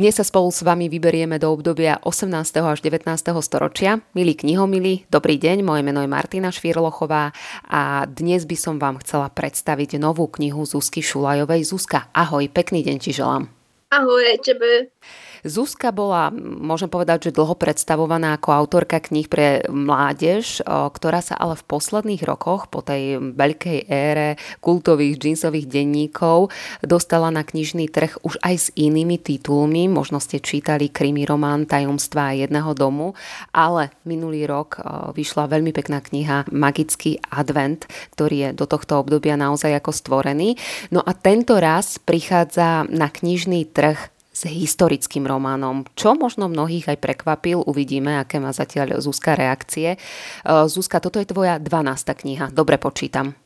Dnes sa spolu s vami vyberieme do obdobia 18. až 19. storočia. Milí knihomili, dobrý deň, moje meno je Martina Švírlochová a dnes by som vám chcela predstaviť novú knihu Zuzky Šulajovej. Zuzka, ahoj, pekný deň ti želám. Ahoj, tebe. Zuzka bola, môžem povedať, že dlho predstavovaná ako autorka kníh pre mládež, ktorá sa ale v posledných rokoch po tej veľkej ére kultových džínsových denníkov dostala na knižný trh už aj s inými titulmi. Možno ste čítali krimi román Tajomstva jedného domu, ale minulý rok vyšla veľmi pekná kniha Magický advent, ktorý je do tohto obdobia naozaj ako stvorený. No a tento raz prichádza na knižný trh s historickým románom, čo možno mnohých aj prekvapil. Uvidíme, aké má zatiaľ Zuzka reakcie. E, Zuzka, toto je tvoja 12. kniha. Dobre počítam.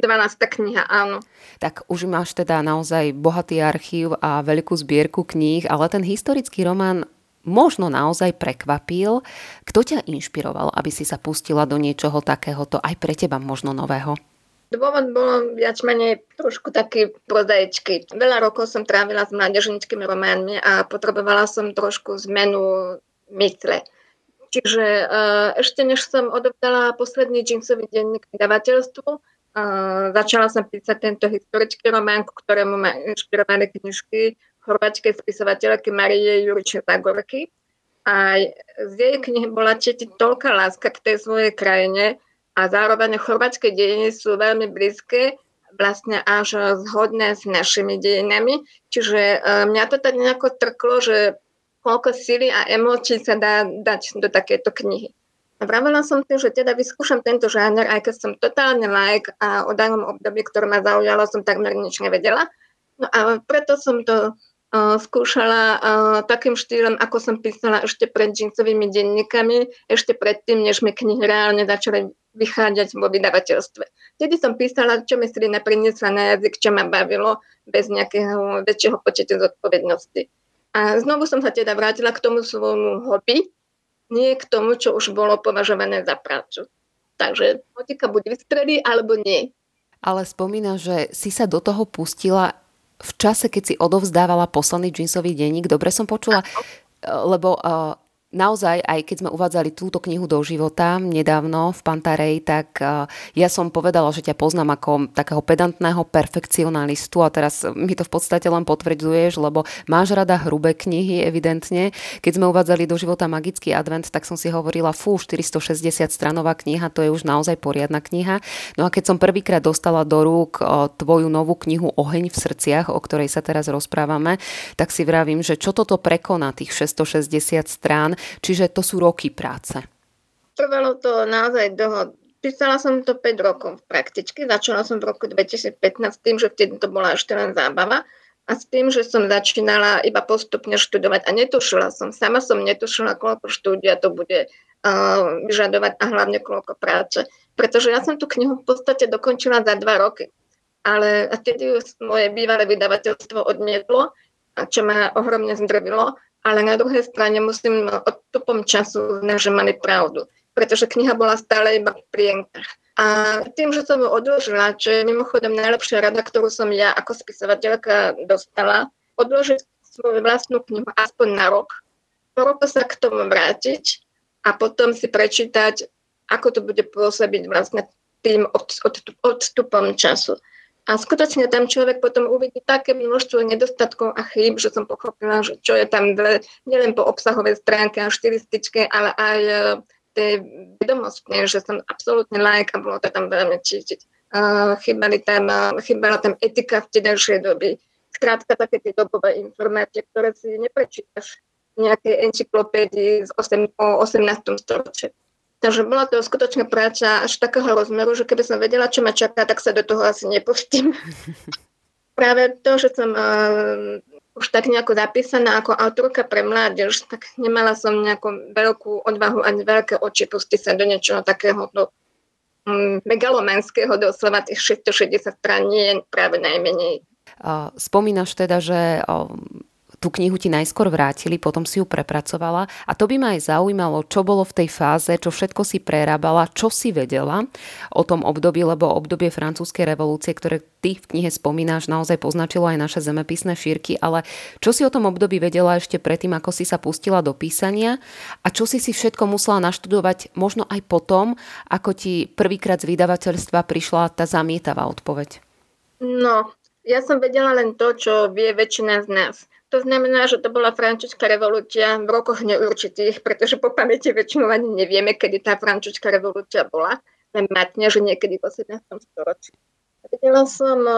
12. kniha, áno. Tak už máš teda naozaj bohatý archív a veľkú zbierku kníh, ale ten historický román možno naozaj prekvapil. Kto ťa inšpiroval, aby si sa pustila do niečoho takéhoto aj pre teba možno nového? Dôvod bolo viac menej trošku taký prozaičky. Veľa rokov som trávila s mládežnickými románmi a potrebovala som trošku zmenu mysle. Čiže uh, ešte než som odovzdala posledný džinsový denník vydavateľstvu, uh, začala som písať tento historický román, ku ktorému ma inšpirovali knižky chorvačkej spisovateľky Marie Juriče Zagorky. A z jej knihy bola cítiť toľká láska k tej svojej krajine, a zároveň chorvátske dejiny sú veľmi blízke, vlastne až zhodné s našimi dejinami. Čiže e, mňa to tak nejako trklo, že koľko síly a emócií sa dá dať do takéto knihy. A vravela som si, že teda vyskúšam tento žáner, aj keď som totálne like a o danom období, ktoré ma zaujalo, som takmer nič nevedela. No a preto som to skúšala takým štýlom, ako som písala ešte pred džinsovými denníkami, ešte predtým, než mi knihy reálne začali vychádzať vo vydavateľstve. Vtedy som písala, čo mi srina priniesla na jazyk, čo ma bavilo, bez nejakého väčšieho početu zodpovednosti. A znovu som sa teda vrátila k tomu svojmu hobby, nie k tomu, čo už bolo považované za prácu. Takže motika buď vystrelí, alebo nie. Ale spomína, že si sa do toho pustila v čase, keď si odovzdávala posledný džinsový denník. Dobre som počula? Lebo uh, naozaj, aj keď sme uvádzali túto knihu do života nedávno v Pantarej, tak eh, ja som povedala, že ťa poznám ako takého pedantného perfekcionalistu a teraz mi to v podstate len potvrdzuješ, lebo máš rada hrubé knihy, evidentne. Keď sme uvádzali do života Magický advent, tak som si hovorila, fú, 460 stranová kniha, to je už naozaj poriadna kniha. No a keď som prvýkrát dostala do rúk eh, tvoju novú knihu Oheň v srdciach, o ktorej sa teraz rozprávame, tak si vravím, že čo toto prekoná tých 660 strán, čiže to sú roky práce. Trvalo to naozaj dlho. Písala som to 5 rokov prakticky. Začala som v roku 2015 tým, že vtedy to bola ešte len zábava a s tým, že som začínala iba postupne študovať a netušila som, sama som netušila, koľko štúdia to bude vyžadovať a hlavne koľko práce. Pretože ja som tú knihu v podstate dokončila za dva roky. Ale vtedy moje bývalé vydavateľstvo odmietlo, čo ma ohromne zdrvilo ale na druhej strane musím odstupom času uznať, že mali pravdu, pretože kniha bola stále iba v plienkach. A tým, že som ju odložila, čo je mimochodom najlepšia rada, ktorú som ja ako spisovateľka dostala, odložiť svoju vlastnú knihu aspoň na rok, po roku sa k tomu vrátiť a potom si prečítať, ako to bude pôsobiť vlastne tým odstupom času. A skutočne tam človek potom uvidí také množstvo nedostatkov a chýb, že som pochopila, že čo je tam dle, nielen po obsahovej stránke a štilističke, ale aj e, tej vedomostne, že som absolútne like a bolo to tam veľmi cítiť. Uh, chybali tam, uh, chybala tam etika v tedajšej doby. Skrátka také tie dobové informácie, ktoré si neprečítaš v nejakej encyklopédii z 8, o 18. storočí. Takže bola to skutočne práca až takého rozmeru, že keby som vedela, čo ma čaká, tak sa do toho asi nepustím. Práve to, že som uh, už tak nejako zapísaná ako autorka pre mládež, tak nemala som nejakú veľkú odvahu ani veľké oči pustiť sa do niečoho takého. No, mm, megalomanského doslova tých 660 strán nie je práve najmenej. Spomínaš teda, že tú knihu ti najskôr vrátili, potom si ju prepracovala a to by ma aj zaujímalo, čo bolo v tej fáze, čo všetko si prerábala, čo si vedela o tom období, lebo obdobie francúzskej revolúcie, ktoré ty v knihe spomínaš, naozaj poznačilo aj naše zemepisné šírky, ale čo si o tom období vedela ešte predtým, ako si sa pustila do písania a čo si si všetko musela naštudovať možno aj potom, ako ti prvýkrát z vydavateľstva prišla tá zamietavá odpoveď? No, ja som vedela len to, čo vie väčšina z nás. To znamená, že to bola francúzska revolúcia v rokoch neurčitých, pretože po pamäti väčšinou ani nevieme, kedy tá francúzska revolúcia bola, len matne, že niekedy v 18. storočí. Vedela som, eh,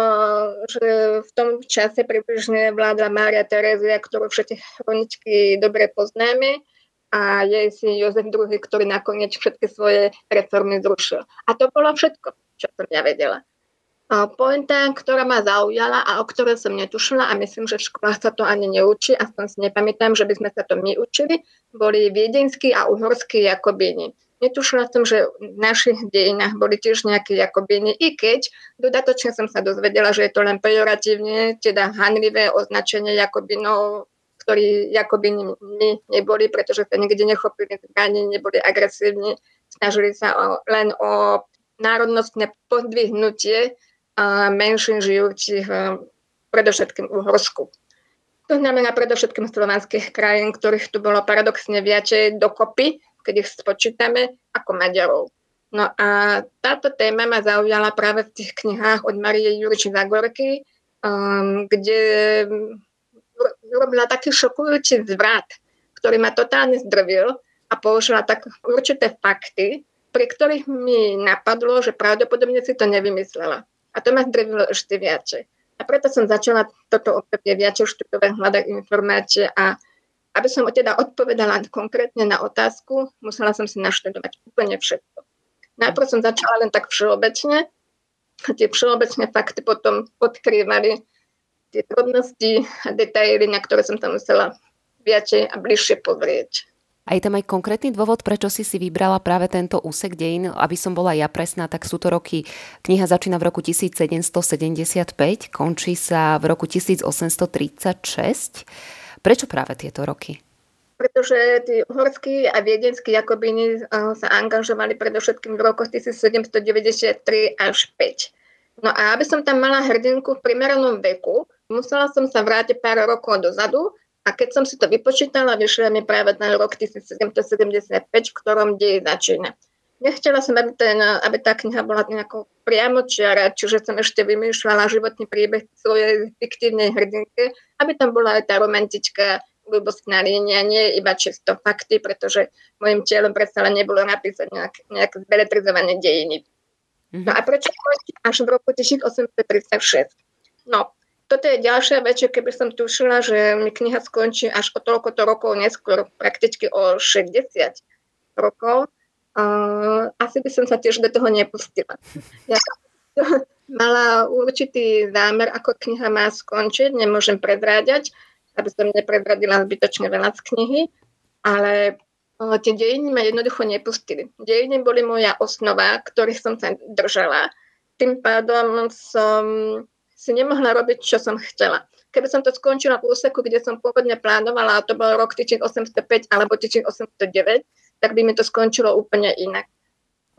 že v tom čase približne vládla Mária Terezia, ktorú všetky chroničky dobre poznáme, a jej si Jozef II, ktorý nakoniec všetky svoje reformy zrušil. A to bolo všetko, čo som ja vedela. Pointa, ktorá ma zaujala a o ktorej som netušila a myslím, že v školách sa to ani neučí, aspoň si nepamätám, že by sme sa to my učili, boli viedenskí a uhorskí Jakobíni. Netušila som, že v našich dejinách boli tiež nejaké Jakobíni, i keď dodatočne som sa dozvedela, že je to len pejoratívne, teda hanlivé označenie Jakobinov, ktorí Jakobíni neboli, pretože sa nikdy nechopili zbraní, neboli agresívni, snažili sa o, len o národnostné podvihnutie menšín žijúcich predovšetkým v Uhorsku. To znamená predovšetkým slovanských krajín, ktorých tu bolo paradoxne viacej dokopy, keď ich spočítame, ako Maďarov. No a táto téma ma zaujala práve v tých knihách od Marie Juriči Zagorky, um, kde robila taký šokujúci zvrat, ktorý ma totálne zdrvil a použila tak určité fakty, pri ktorých mi napadlo, že pravdepodobne si to nevymyslela. A to ma zdrevilo ešte viacej. A preto som začala toto obdobie viacej študovať, hľadať informácie a aby som teda odpovedala konkrétne na otázku, musela som si naštudovať úplne všetko. Najprv som začala len tak všeobecne a tie všeobecné fakty potom odkrývali tie drobnosti a detaily, na ktoré som tam musela viacej a bližšie pozrieť. A je tam aj konkrétny dôvod, prečo si si vybrala práve tento úsek dejín, aby som bola ja presná, tak sú to roky, kniha začína v roku 1775, končí sa v roku 1836. Prečo práve tieto roky? pretože tí horskí a viedenskí Jakobíni sa angažovali predovšetkým v rokoch 1793 až 5. No a aby som tam mala hrdinku v primeranom veku, musela som sa vrátiť pár rokov dozadu a keď som si to vypočítala, vyšiel mi práve ten rok 1775, v ktorom dej začína. Nechcela som, aby, ten, aby tá kniha bola nejako priamočiara, čiže som ešte vymýšľala životný príbeh svojej fiktívnej hrdinke, aby tam bola aj tá romantická ľubostná línia, nie iba čisto fakty, pretože môjim cieľom predsa len nebolo napísať nejak, nejak zbeletrizované dejiny. Mm-hmm. No a prečo až v roku 1836? No, toto je ďalšia vec, že keby som tušila, že mi kniha skončí až o toľkoto rokov neskôr, prakticky o 60 rokov, uh, asi by som sa tiež do toho nepustila. Ja mala určitý zámer, ako kniha má skončiť, nemôžem predráďať, aby som nepredradila zbytočne veľa z knihy, ale uh, tie dejiny ma jednoducho nepustili. Dejiny boli moja osnova, ktorých som sa držala. Tým pádom som si nemohla robiť, čo som chcela. Keby som to skončila v úseku, kde som pôvodne plánovala, a to bol rok 1805 alebo 1809, tak by mi to skončilo úplne inak.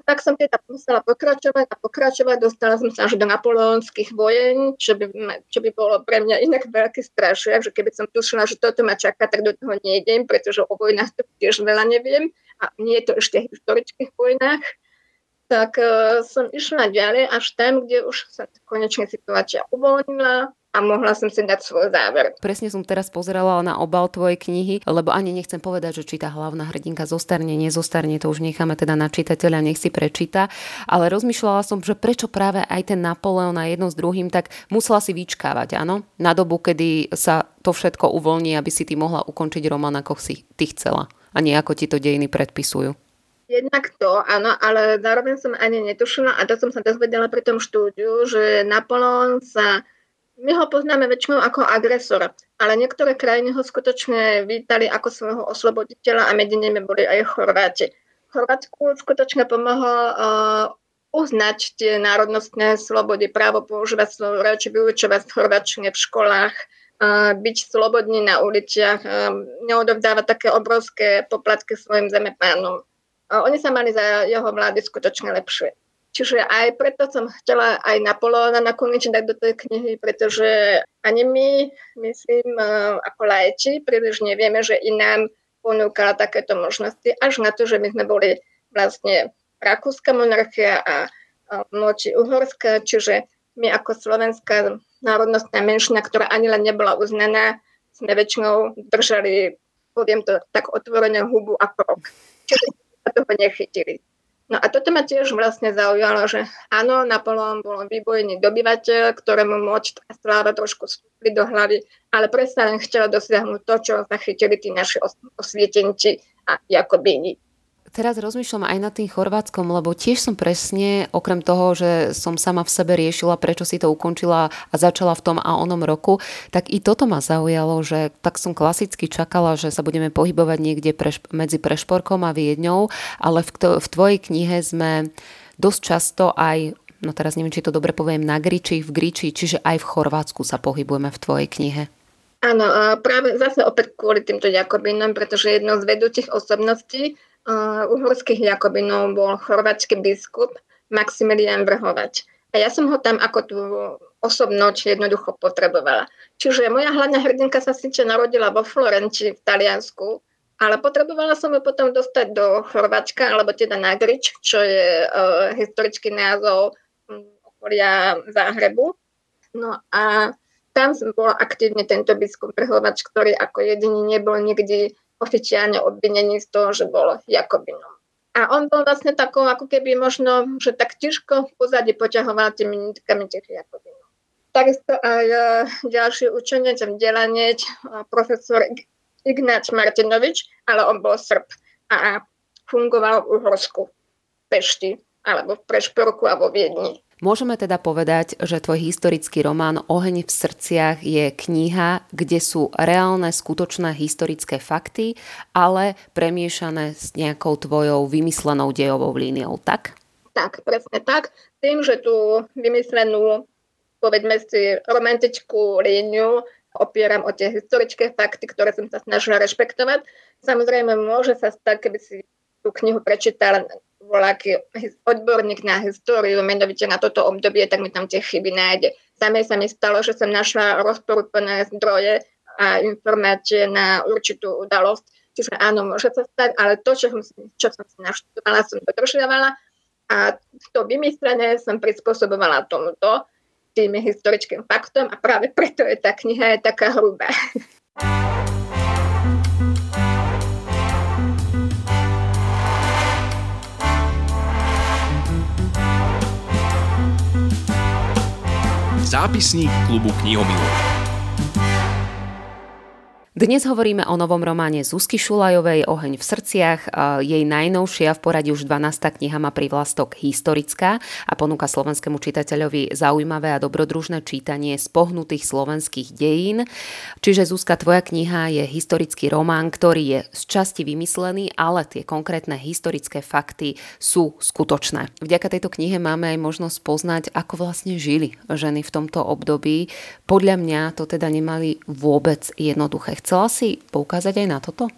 Tak som teda musela pokračovať a pokračovať. Dostala som sa až do napoleonských vojen, čo by, čo by bolo pre mňa inak veľký strašiak, že keby som tušila, že toto ma čaká, tak do toho nejdem, pretože o vojnách to tiež veľa neviem. A nie je to ešte v historických vojnách tak uh, som išla ďalej až tam, kde už sa konečne situácia uvoľnila a mohla som si dať svoj záver. Presne som teraz pozerala na obal tvojej knihy, lebo ani nechcem povedať, že či tá hlavná hrdinka zostarne, nezostarne, to už necháme teda na čitateľa, nech si prečíta, ale rozmýšľala som, že prečo práve aj ten Napoleon a jedno s druhým, tak musela si vyčkávať, áno, na dobu, kedy sa to všetko uvoľní, aby si ty mohla ukončiť román, ako si ty chcela a nie ako ti to dejiny predpisujú. Jednak to, áno, ale zároveň som ani netušila, a to som sa dozvedela pri tom štúdiu, že Napoleon sa, my ho poznáme väčšinou ako agresora, ale niektoré krajiny ho skutočne vítali ako svojho osloboditeľa a medzi nimi boli aj Chorváti. Chorvátsku skutočne pomohol uh, uznať tie národnostné slobody, právo používať slovo reči, vyučovať chorvačne v školách, byť slobodný na uliciach, neodovdávať také obrovské poplatky svojim zemepánom. Oni sa mali za jeho vlády skutočne lepšie. Čiže aj preto som chcela aj Napoleona nakoniec dať do tej knihy, pretože ani my, myslím, ako lajči, príliš nevieme, že inám ponúkala takéto možnosti, až na to, že my sme boli vlastne rakúska monarchia a moči Uhorska, čiže my ako slovenská národnostná menšina, ktorá ani len nebola uznaná, sme väčšinou držali, poviem to tak otvorene, hubu a krok. Čiže sa toho nechytili. No a toto ma tiež vlastne zaujalo, že áno, Napoleon bol výbojný dobyvateľ, ktorému moč a sláva trošku vstúpli do hlavy, ale predsa len chcel dosiahnuť to, čo zachytili tí naši osvietenci a Jakobíni. Teraz rozmýšľam aj nad tým Chorvátskom, lebo tiež som presne, okrem toho, že som sama v sebe riešila, prečo si to ukončila a začala v tom a onom roku, tak i toto ma zaujalo, že tak som klasicky čakala, že sa budeme pohybovať niekde preš- medzi Prešporkom a Viedňou, ale v, v tvojej knihe sme dosť často aj no teraz neviem, či to dobre poviem, na Griči, v Griči, čiže aj v Chorvátsku sa pohybujeme v tvojej knihe. Áno, práve zase opäť kvôli týmto Jakobinom, pretože jednou z vedúcich osobností uhorských Jakobinov bol chorvátsky biskup Maximilian Vrhovač. A ja som ho tam ako tú osobnosť jednoducho potrebovala. Čiže moja hlavná hrdinka sa síce narodila vo Florenci v Taliansku, ale potrebovala som ju potom dostať do Chorváčka, alebo teda na Grič, čo je uh, historický názov um, okolia Záhrebu. No a tam bol aktívne tento biskup Vrhovač, ktorý ako jediný nebol nikdy oficiálne obvinený z toho, že bol Jakobinom. A on bol vlastne takou, ako keby možno, že tak ťažko v pozadí poťahoval tými nitkami tých Jakobinov. Takisto aj uh, ďalší učenec, vzdelanec, uh, profesor Ignáč Martinovič, ale on bol Srb a fungoval v Uhorsku, Pešti, alebo v Prešporku a vo Viedni. Môžeme teda povedať, že tvoj historický román Oheň v srdciach je kniha, kde sú reálne, skutočné historické fakty, ale premiešané s nejakou tvojou vymyslenou dejovou líniou, tak? Tak, presne tak. Tým, že tú vymyslenú, povedme si, romantickú líniu opieram o tie historické fakty, ktoré som sa snažila rešpektovať. Samozrejme, môže sa stať, keby si tú knihu prečítala voľaký odborník na históriu, menovite na toto obdobie, tak mi tam tie chyby nájde. Samé sa mi stalo, že som našla rozporúplné zdroje a informácie na určitú udalosť. Čiže áno, môže sa stať, ale to, čo som, čo som si naštudovala, som dodržiavala a to vymyslené som prispôsobovala tomuto tým historickým faktom a práve preto je tá kniha je taká hrubá. Zápisník klubu knihomilov. Dnes hovoríme o novom románe Zuzky Šulajovej Oheň v srdciach. Jej najnovšia v poradí už 12. kniha má privlastok historická a ponúka slovenskému čitateľovi zaujímavé a dobrodružné čítanie spohnutých slovenských dejín. Čiže Zuzka, tvoja kniha je historický román, ktorý je z časti vymyslený, ale tie konkrétne historické fakty sú skutočné. Vďaka tejto knihe máme aj možnosť poznať, ako vlastne žili ženy v tomto období. Podľa mňa to teda nemali vôbec jednoduché Chcela si poukázať aj na toto?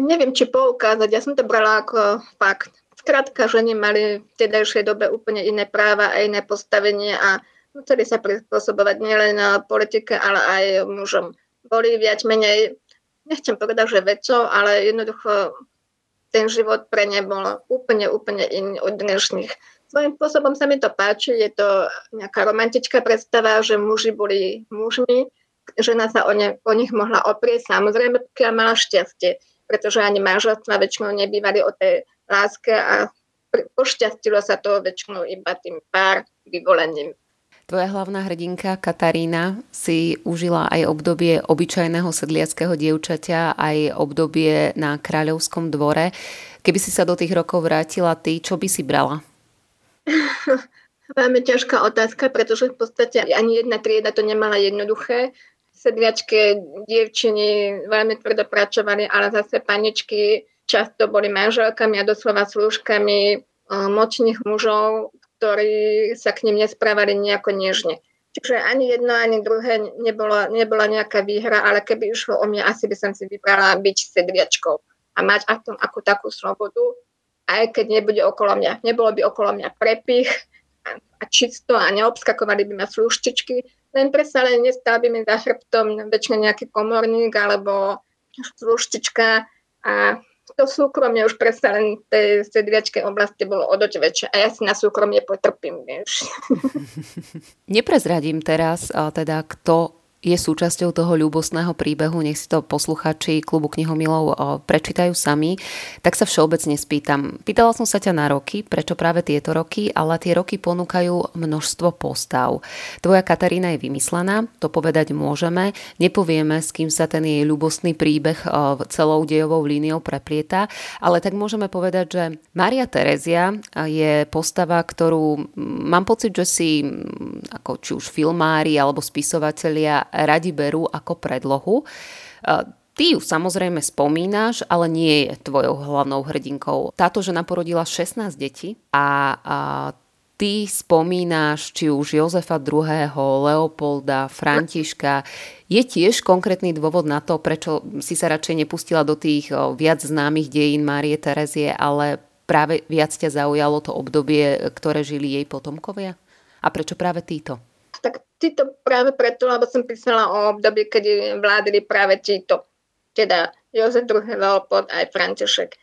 Neviem, či poukázať. Ja som to brala ako fakt. Skrátka, že nemali v tedajšej dobe úplne iné práva a iné postavenie a museli sa prispôsobovať nielen na politike, ale aj mužom. Boli viac menej, nechcem povedať, že vecov, ale jednoducho ten život pre ne bol úplne, úplne iný od dnešných. Svojím spôsobom sa mi to páči, je to nejaká romantická predstava, že muži boli mužmi, žena sa o, ne, o nich mohla oprieť, samozrejme, pokiaľ mala šťastie, pretože ani manželstva väčšinou nebývali o tej láske a pošťastilo sa to väčšinou iba tým pár vyvolením. Tvoja hlavná hrdinka Katarína si užila aj obdobie obyčajného sedliackého dievčaťa, aj obdobie na kráľovskom dvore. Keby si sa do tých rokov vrátila ty, čo by si brala? Veľmi ťažká otázka, pretože v podstate ani jedna trieda to nemala jednoduché sedliačké dievčiny veľmi tvrdo pracovali, ale zase paničky často boli manželkami a doslova slúžkami močných mužov, ktorí sa k ním nesprávali nejako nežne. Čiže ani jedno, ani druhé nebola, nebola nejaká výhra, ale keby išlo o mňa, asi by som si vybrala byť sedliačkou a mať tom akú takú slobodu, aj keď nebude okolo mňa. Nebolo by okolo mňa prepich a, a čisto a neobskakovali by ma sluštičky, len predsa len nestal by mi za chrbtom väčšine nejaký komorník alebo sluštička a to súkromie už predsa len tej sedliačkej oblasti bolo o dosť väčšie a ja si na súkromie potrpím, vieš. Neprezradím teraz, teda kto je súčasťou toho ľúbostného príbehu, nech si to posluchači klubu knihomilov prečítajú sami, tak sa všeobecne spýtam. Pýtala som sa ťa na roky, prečo práve tieto roky, ale tie roky ponúkajú množstvo postav. Tvoja Katarína je vymyslená, to povedať môžeme, nepovieme, s kým sa ten jej ľúbostný príbeh celou dejovou líniou preplieta, ale tak môžeme povedať, že Maria Terezia je postava, ktorú mám pocit, že si ako či už filmári alebo spisovatelia radi berú ako predlohu. Ty ju samozrejme spomínaš, ale nie je tvojou hlavnou hrdinkou. Táto žena porodila 16 detí a, a ty spomínaš či už Jozefa II., Leopolda, Františka. Je tiež konkrétny dôvod na to, prečo si sa radšej nepustila do tých viac známych dejín Márie Terezie, ale práve viac ťa zaujalo to obdobie, ktoré žili jej potomkovia? A prečo práve títo? Tak títo práve preto, lebo som písala o období, keď vládili práve títo, teda Jozef II. Leopold aj František.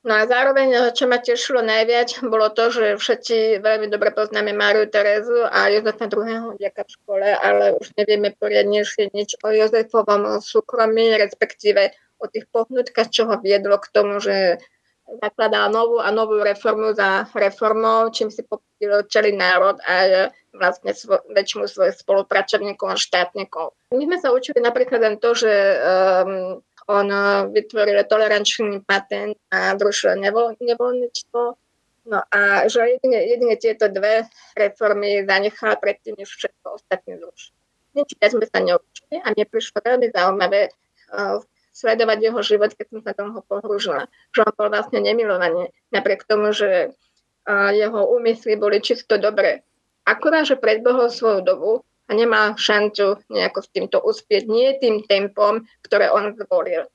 No a zároveň, čo ma tešilo najviac, bolo to, že všetci veľmi dobre poznáme Máriu Terezu a Jozefa II. vďaka v škole, ale už nevieme poriadnejšie nič o Jozefovom súkromí, respektíve o tých pohnutkách, čo ho viedlo k tomu, že zakladal novú a novú reformu za reformou, čím si popil celý národ a vlastne svo, väčšinu svojich spolupracovníkov a štátnikov. My sme sa učili napríklad len to, že um, on vytvoril tolerančný patent a zrušil nevol, nevoľničstvo. No a že jedine, jedine tieto dve reformy zanechal predtým, než všetko ostatné zrušil. Nič sme sa neučili a mne prišlo veľmi zaujímavé uh, sledovať jeho život, keď som sa toho pohrúžila. Že on bol vlastne nemilovaný, napriek tomu, že jeho úmysly boli čisto dobré. Akurát, že predbohol svoju dobu a nemá šancu nejako s týmto uspieť, nie tým tempom, ktoré on zvolil.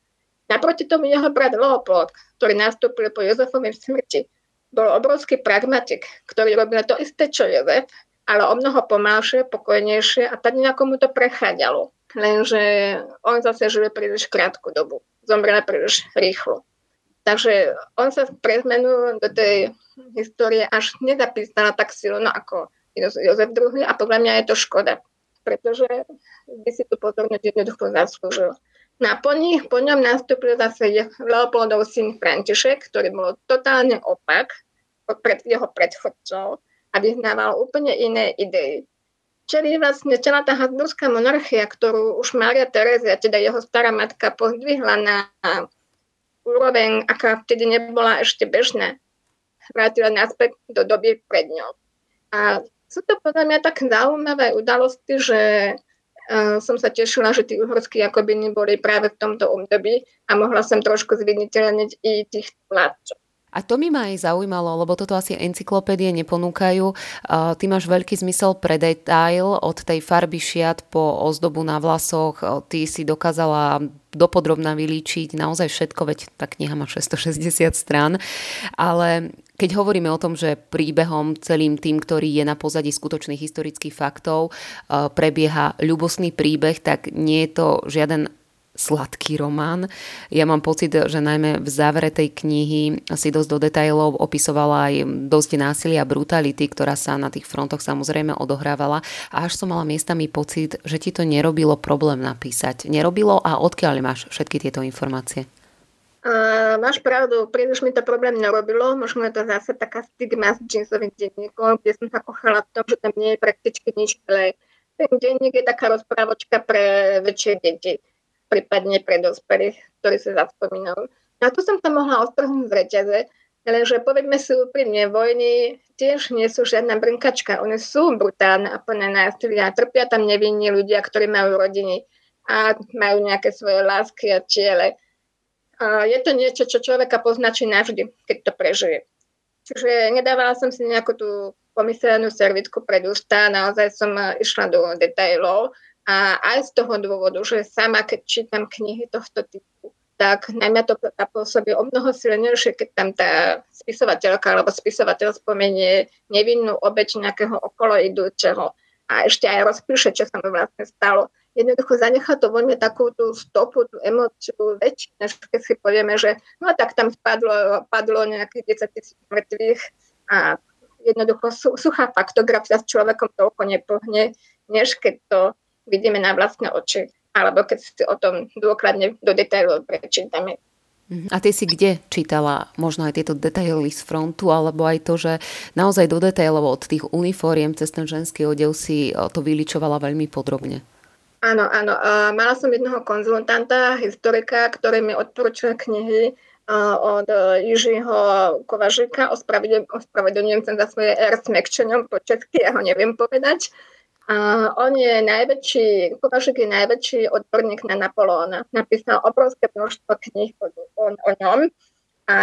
Naproti tomu jeho brat Leopold, ktorý nastúpil po Jozefovej smrti, bol obrovský pragmatik, ktorý robil to isté, čo Jozef, ale o mnoho pomalšie, pokojnejšie a tak nejako mu to prechádzalo lenže on zase žije príliš krátku dobu. Zomrel príliš rýchlo. Takže on sa pre zmenu do tej histórie až nezapísala tak silno ako Jozef II a podľa mňa je to škoda, pretože by si tu pozornosť jednoducho zaslúžil. No a po, nich, po ňom nastúpil zase Leopoldov syn František, ktorý bol totálne opak od pred, jeho predchodcov a vyznával úplne iné idei čeli vlastne celá tá Habsburská monarchia, ktorú už Mária Terezia, teda jeho stará matka, pozdvihla na úroveň, aká vtedy nebola ešte bežná. Vrátila naspäť do doby pred ňou. A sú to podľa mňa tak zaujímavé udalosti, že uh, som sa tešila, že tí uhorskí jakobiny boli práve v tomto období a mohla som trošku zviditeľniť i tých vládcov. A to mi ma aj zaujímalo, lebo toto asi encyklopédie neponúkajú. Ty máš veľký zmysel pre detail od tej farby šiat po ozdobu na vlasoch. Ty si dokázala dopodrobná vylíčiť naozaj všetko, veď tá kniha má 660 strán. Ale keď hovoríme o tom, že príbehom celým tým, ktorý je na pozadí skutočných historických faktov, prebieha ľubosný príbeh, tak nie je to žiaden sladký román. Ja mám pocit, že najmä v závere tej knihy si dosť do detajlov opisovala aj dosť násilia a brutality, ktorá sa na tých frontoch samozrejme odohrávala a až som mala miestami pocit, že ti to nerobilo problém napísať. Nerobilo a odkiaľ máš všetky tieto informácie? Uh, máš pravdu, príliš mi to problém nerobilo, možno je to zase taká stigma s džinsovým denníkom, kde som sa kochala v tom, že tam nie je prakticky nič, ale ten denník je taká rozprávočka pre väčšie deti prípadne pre dospelých, ktorí sa zaspomínajú. Na to som sa mohla ostrhnúť z reťaze, lenže povedme si úprimne, vojny tiež nie sú žiadna brnkačka. One sú brutálne a plné násilia. Trpia tam nevinní ľudia, ktorí majú rodiny a majú nejaké svoje lásky a ciele. A je to niečo, čo človeka poznačí navždy, keď to prežije. Čiže nedávala som si nejakú tú pomyslenú servitku pred ústa, naozaj som išla do detailov a aj z toho dôvodu, že sama, keď čítam knihy tohto typu, tak najmä to pôsobí o mnoho silnejšie, keď tam tá spisovateľka alebo spisovateľ spomenie nevinnú obeď nejakého okolo idúceho a ešte aj rozpíše, čo sa mu vlastne stalo. Jednoducho zanechá to voľne takú tú stopu, tú emociu väčšiu, než keď si povieme, že no tak tam spadlo, padlo nejakých 10 tisíc mŕtvych a jednoducho suchá faktografia s človekom toľko nepohne, než keď to vidíme na vlastné oči, alebo keď si o tom dôkladne do detailov prečítame. Mhm. A ty si kde čítala možno aj tieto detaily z frontu, alebo aj to, že naozaj do detailov od tých uniforiem cez ten ženský odev si to vyličovala veľmi podrobne? Áno, áno. Mala som jedného konzultanta, historika, ktorý mi odporúčil knihy od Jižího Kovažika. Ospravedlňujem sa za svoje R smekčením po česky, ja ho neviem povedať. A on je najväčší, Kovašik je najväčší odborník na Napoleona. Napísal obrovské množstvo kníh o, o, o ňom a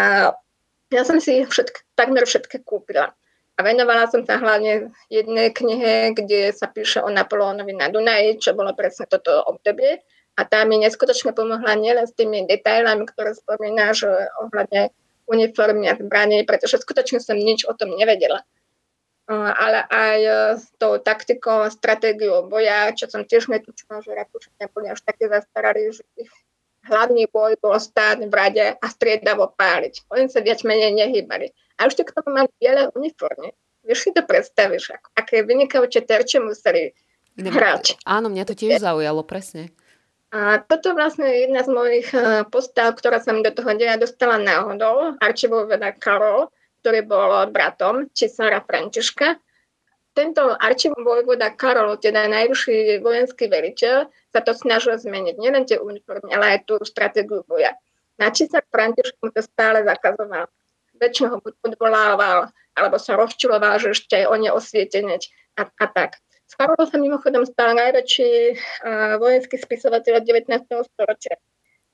ja som si všetk, takmer všetky kúpila. A venovala som sa hlavne jednej knihe, kde sa píše o Napoleónovi na Dunaji, čo bolo presne toto obdobie. A tá mi neskutočne pomohla nielen s tými detailami, ktoré spomínaš ohľadne uniformy a zbraní, pretože skutočne som nič o tom nevedela ale aj e, s tou taktikou a stratégiou boja, čo som tiež netučila, že Rakúšania boli až také zastarali, že ich hlavný boj bol stáť v rade a striedavo páliť. Oni sa viac menej nehýbali. A ešte k tomu mali biele uniformy. Vieš si to predstavíš, ako, aké vynikajúce terče museli hrať. Áno, mňa to tiež zaujalo, presne. A toto je vlastne jedna z mojich e, postav, ktorá sa mi do toho deja dostala náhodou. Archibald Veda Karol, ktorý bol bratom cisára Františka. Tento Arčím vojvoda Karol, teda najvyšší vojenský veliteľ, sa to snažil zmeniť. Nielen tie uniformy, ale aj tú stratégiu boja. Na cisár Františka mu to stále zakazoval. Väčšinou ho buď alebo sa rozčiloval, že ešte aj on je osvieteneť a, a tak. S Karolom sa mimochodom stal najväčší vojenský spisovateľ 19. storočia.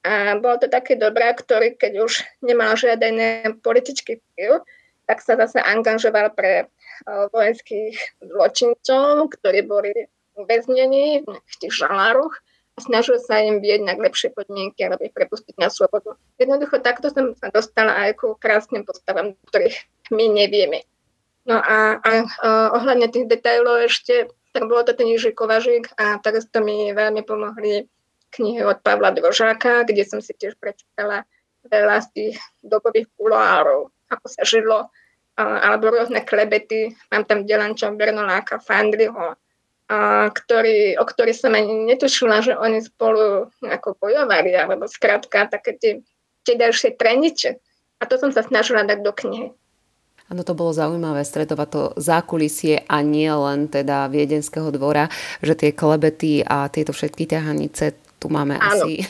A bol to taký dobrá, ktorý, keď už nemal žiaden politický vplyv, tak sa zase angažoval pre vojenských zločincov, ktorí boli uväznení v tých žalároch a snažil sa im vieť na lepšie podmienky, alebo ich prepustiť na slobodu. Jednoducho takto som sa dostala aj ku krásnym postavám, ktorých my nevieme. No a, a, a ohľadne tých detailov ešte, tak bolo to ten Jiži Kovažík a takisto mi veľmi pomohli knihy od Pavla Dvožáka, kde som si tiež prečítala veľa z tých dobových kuloárov ako sa žilo, alebo rôzne klebety. Mám tam Delanča Bernoláka, Fandriho, ktorý, o ktorých som ani netušila, že oni spolu ako bojovali, alebo skrátka také tie, tie ďalšie treniče. A to som sa snažila dať do knihy. Áno, to bolo zaujímavé stredovať to zákulisie a nie len teda Viedenského dvora, že tie klebety a tieto všetky ťahanice tu máme Áno. asi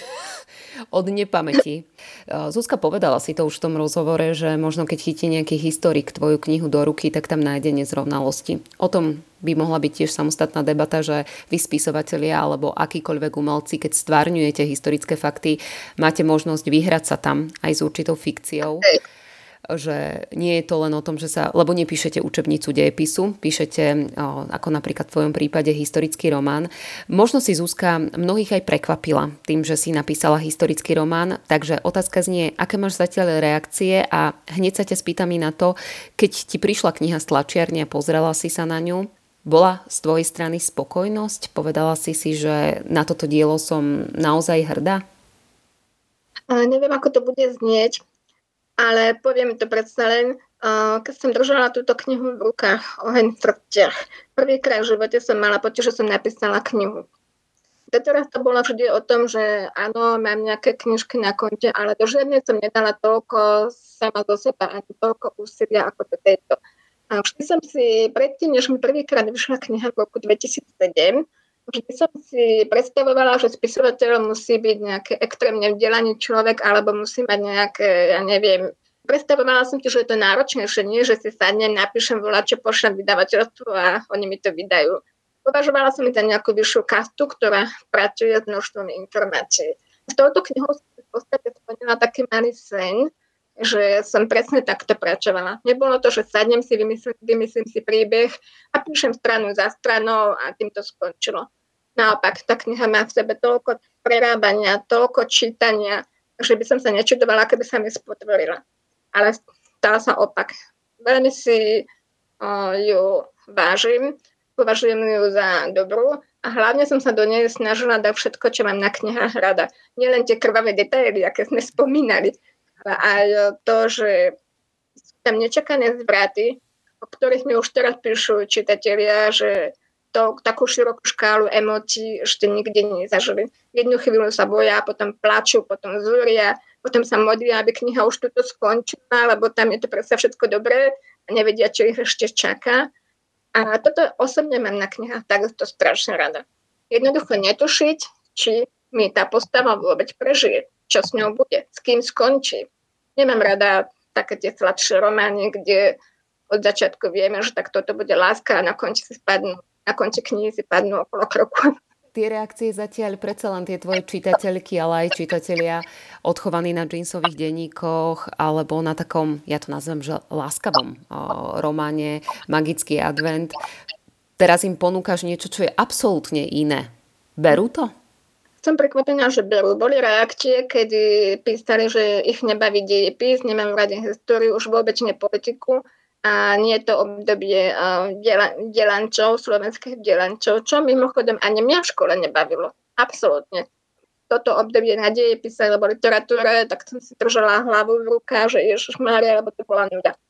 od nepamäti. Zuzka povedala si to už v tom rozhovore, že možno keď chytí nejaký historik tvoju knihu do ruky, tak tam nájde nezrovnalosti. O tom by mohla byť tiež samostatná debata, že vy spisovatelia alebo akýkoľvek umelci, keď stvárňujete historické fakty, máte možnosť vyhrať sa tam aj s určitou fikciou. Okay že nie je to len o tom, že sa, lebo nepíšete učebnicu dejepisu, píšete ako napríklad v tvojom prípade historický román. Možno si Zuzka mnohých aj prekvapila tým, že si napísala historický román, takže otázka znie, aké máš zatiaľ reakcie a hneď sa ťa spýtam i na to, keď ti prišla kniha z tlačiarne a pozrela si sa na ňu, bola z tvojej strany spokojnosť? Povedala si si, že na toto dielo som naozaj hrdá? Neviem, ako to bude znieť, ale poviem to predsa len, keď som držala túto knihu v rukách, oheň v srdciach. Prvýkrát v živote som mala pocit, že som napísala knihu. Doteraz to bolo vždy o tom, že áno, mám nejaké knižky na konte, ale do žiadnej som nedala toľko sama zo seba, ani toľko úsilia ako do tejto. A vždy som si, predtým, než mi prvýkrát vyšla kniha v roku 2007, vždy som si predstavovala, že spisovateľ musí byť nejaký extrémne vzdelaný človek alebo musí mať nejaké, ja neviem, predstavovala som si, že je to náročnejšie, nie, že si sadnem, napíšem čo pošlem vydavateľstvu a oni mi to vydajú. Považovala som za nejakú vyššiu kastu, ktorá pracuje s množstvom informácií. S touto knihou som v podstate splnila taký malý sen, že som presne takto pracovala. Nebolo to, že sadnem si, vymyslím, vymyslím si príbeh a píšem stranu za stranou a tým to skončilo. Naopak, tá kniha má v sebe toľko prerábania, toľko čítania, že by som sa nečudovala, keby sa mi spotvorila. Ale stala sa opak. Veľmi si uh, ju vážim, považujem ju za dobrú a hlavne som sa do nej snažila dať všetko, čo mám na knihách rada. Nielen tie krvavé detaily, aké sme spomínali, ale aj to, že tam nečakané zvraty, o ktorých mi už teraz píšu čitatelia, že to, takú širokú škálu emócií ešte nikde nezažili. Jednu chvíľu sa boja, potom plačú, potom zúria, potom sa modlia, aby kniha už tuto skončila, lebo tam je to predsa všetko dobré a nevedia, čo ich ešte čaká. A toto osobne mám na knihách takisto strašne rada. Jednoducho netušiť, či mi tá postava vôbec prežije, čo s ňou bude, s kým skončí. Nemám rada také tie sladšie romány, kde od začiatku vieme, že tak toto bude láska a na konci si spadnú na konci knihy si padnú okolo kroku. Tie reakcie zatiaľ predsa len tie tvoje čitateľky, ale aj čitatelia odchovaní na džínsových denníkoch alebo na takom, ja to nazvem, že láskavom románe Magický advent. Teraz im ponúkaš niečo, čo je absolútne iné. Berú to? Som prekvapená, že berú. Boli reakcie, kedy písali, že ich nebaví dejepis, nemám radi históriu, už vôbec ne politiku a nie je to obdobie uh, delančov, slovenských delančov, čo mimochodom ani mňa v škole nebavilo. Absolútne. Toto obdobie na dejepise alebo literatúre, tak som si držala hlavu v rukách, že Ježiš Mária, lebo to bola nuda.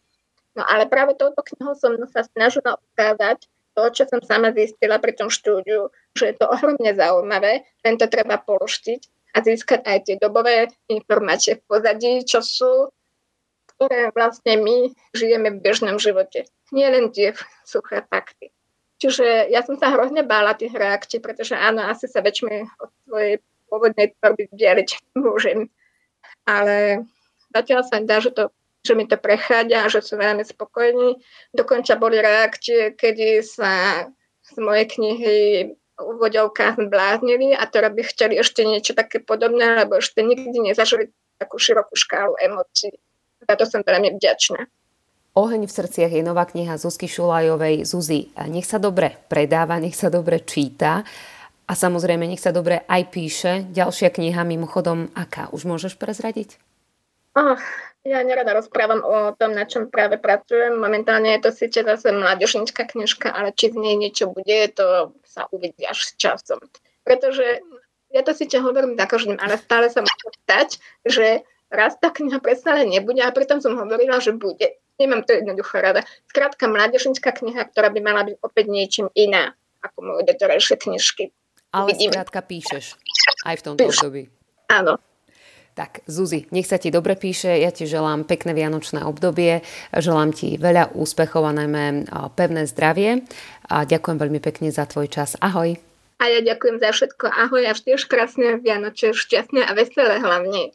No ale práve touto knihou som sa snažila ukázať to, čo som sama zistila pri tom štúdiu, že je to ohromne zaujímavé, len to treba pološtiť a získať aj tie dobové informácie v pozadí, čo sú ktoré vlastne my žijeme v bežnom živote. Nie len tie suché fakty. Čiže ja som sa hrozne bála tých reakcií, pretože áno, asi sa väčšmi od svojej pôvodnej tvorby vzdialiť môžem. Ale zatiaľ sa dá, že, to, že mi to prechádza a že sú veľmi spokojní. Dokonca boli reakcie, kedy sa z mojej knihy úvodovkách zbláznili a to by chceli ešte niečo také podobné, lebo ešte nikdy nezažili takú širokú škálu emócií za to som veľmi vďačná. Oheň v srdciach je nová kniha Zuzky Šulajovej. Zuzi, nech sa dobre predáva, nech sa dobre číta a samozrejme nech sa dobre aj píše. Ďalšia kniha mimochodom, aká? Už môžeš prezradiť? Oh, ja nerada rozprávam o tom, na čom práve pracujem. Momentálne je to síce zase mládežníčka knižka, ale či z nej niečo bude, to sa uvidí až s časom. Pretože ja to síce hovorím za každým, ale stále sa môže stať, že raz tá kniha predsa len nebude a pritom som hovorila, že bude. Nemám to jednoducho rada. Skrátka, mládežnická kniha, ktorá by mala byť opäť niečím iná ako moje doterajšie knižky. Ale Uvidíme. skrátka píšeš aj v tomto Píš. období. Áno. Tak, Zuzi, nech sa ti dobre píše, ja ti želám pekné vianočné obdobie, želám ti veľa úspechov a najmä pevné zdravie a ďakujem veľmi pekne za tvoj čas. Ahoj. A ja ďakujem za všetko. Ahoj a tiež krásne Vianoče, šťastné a veselé hlavne.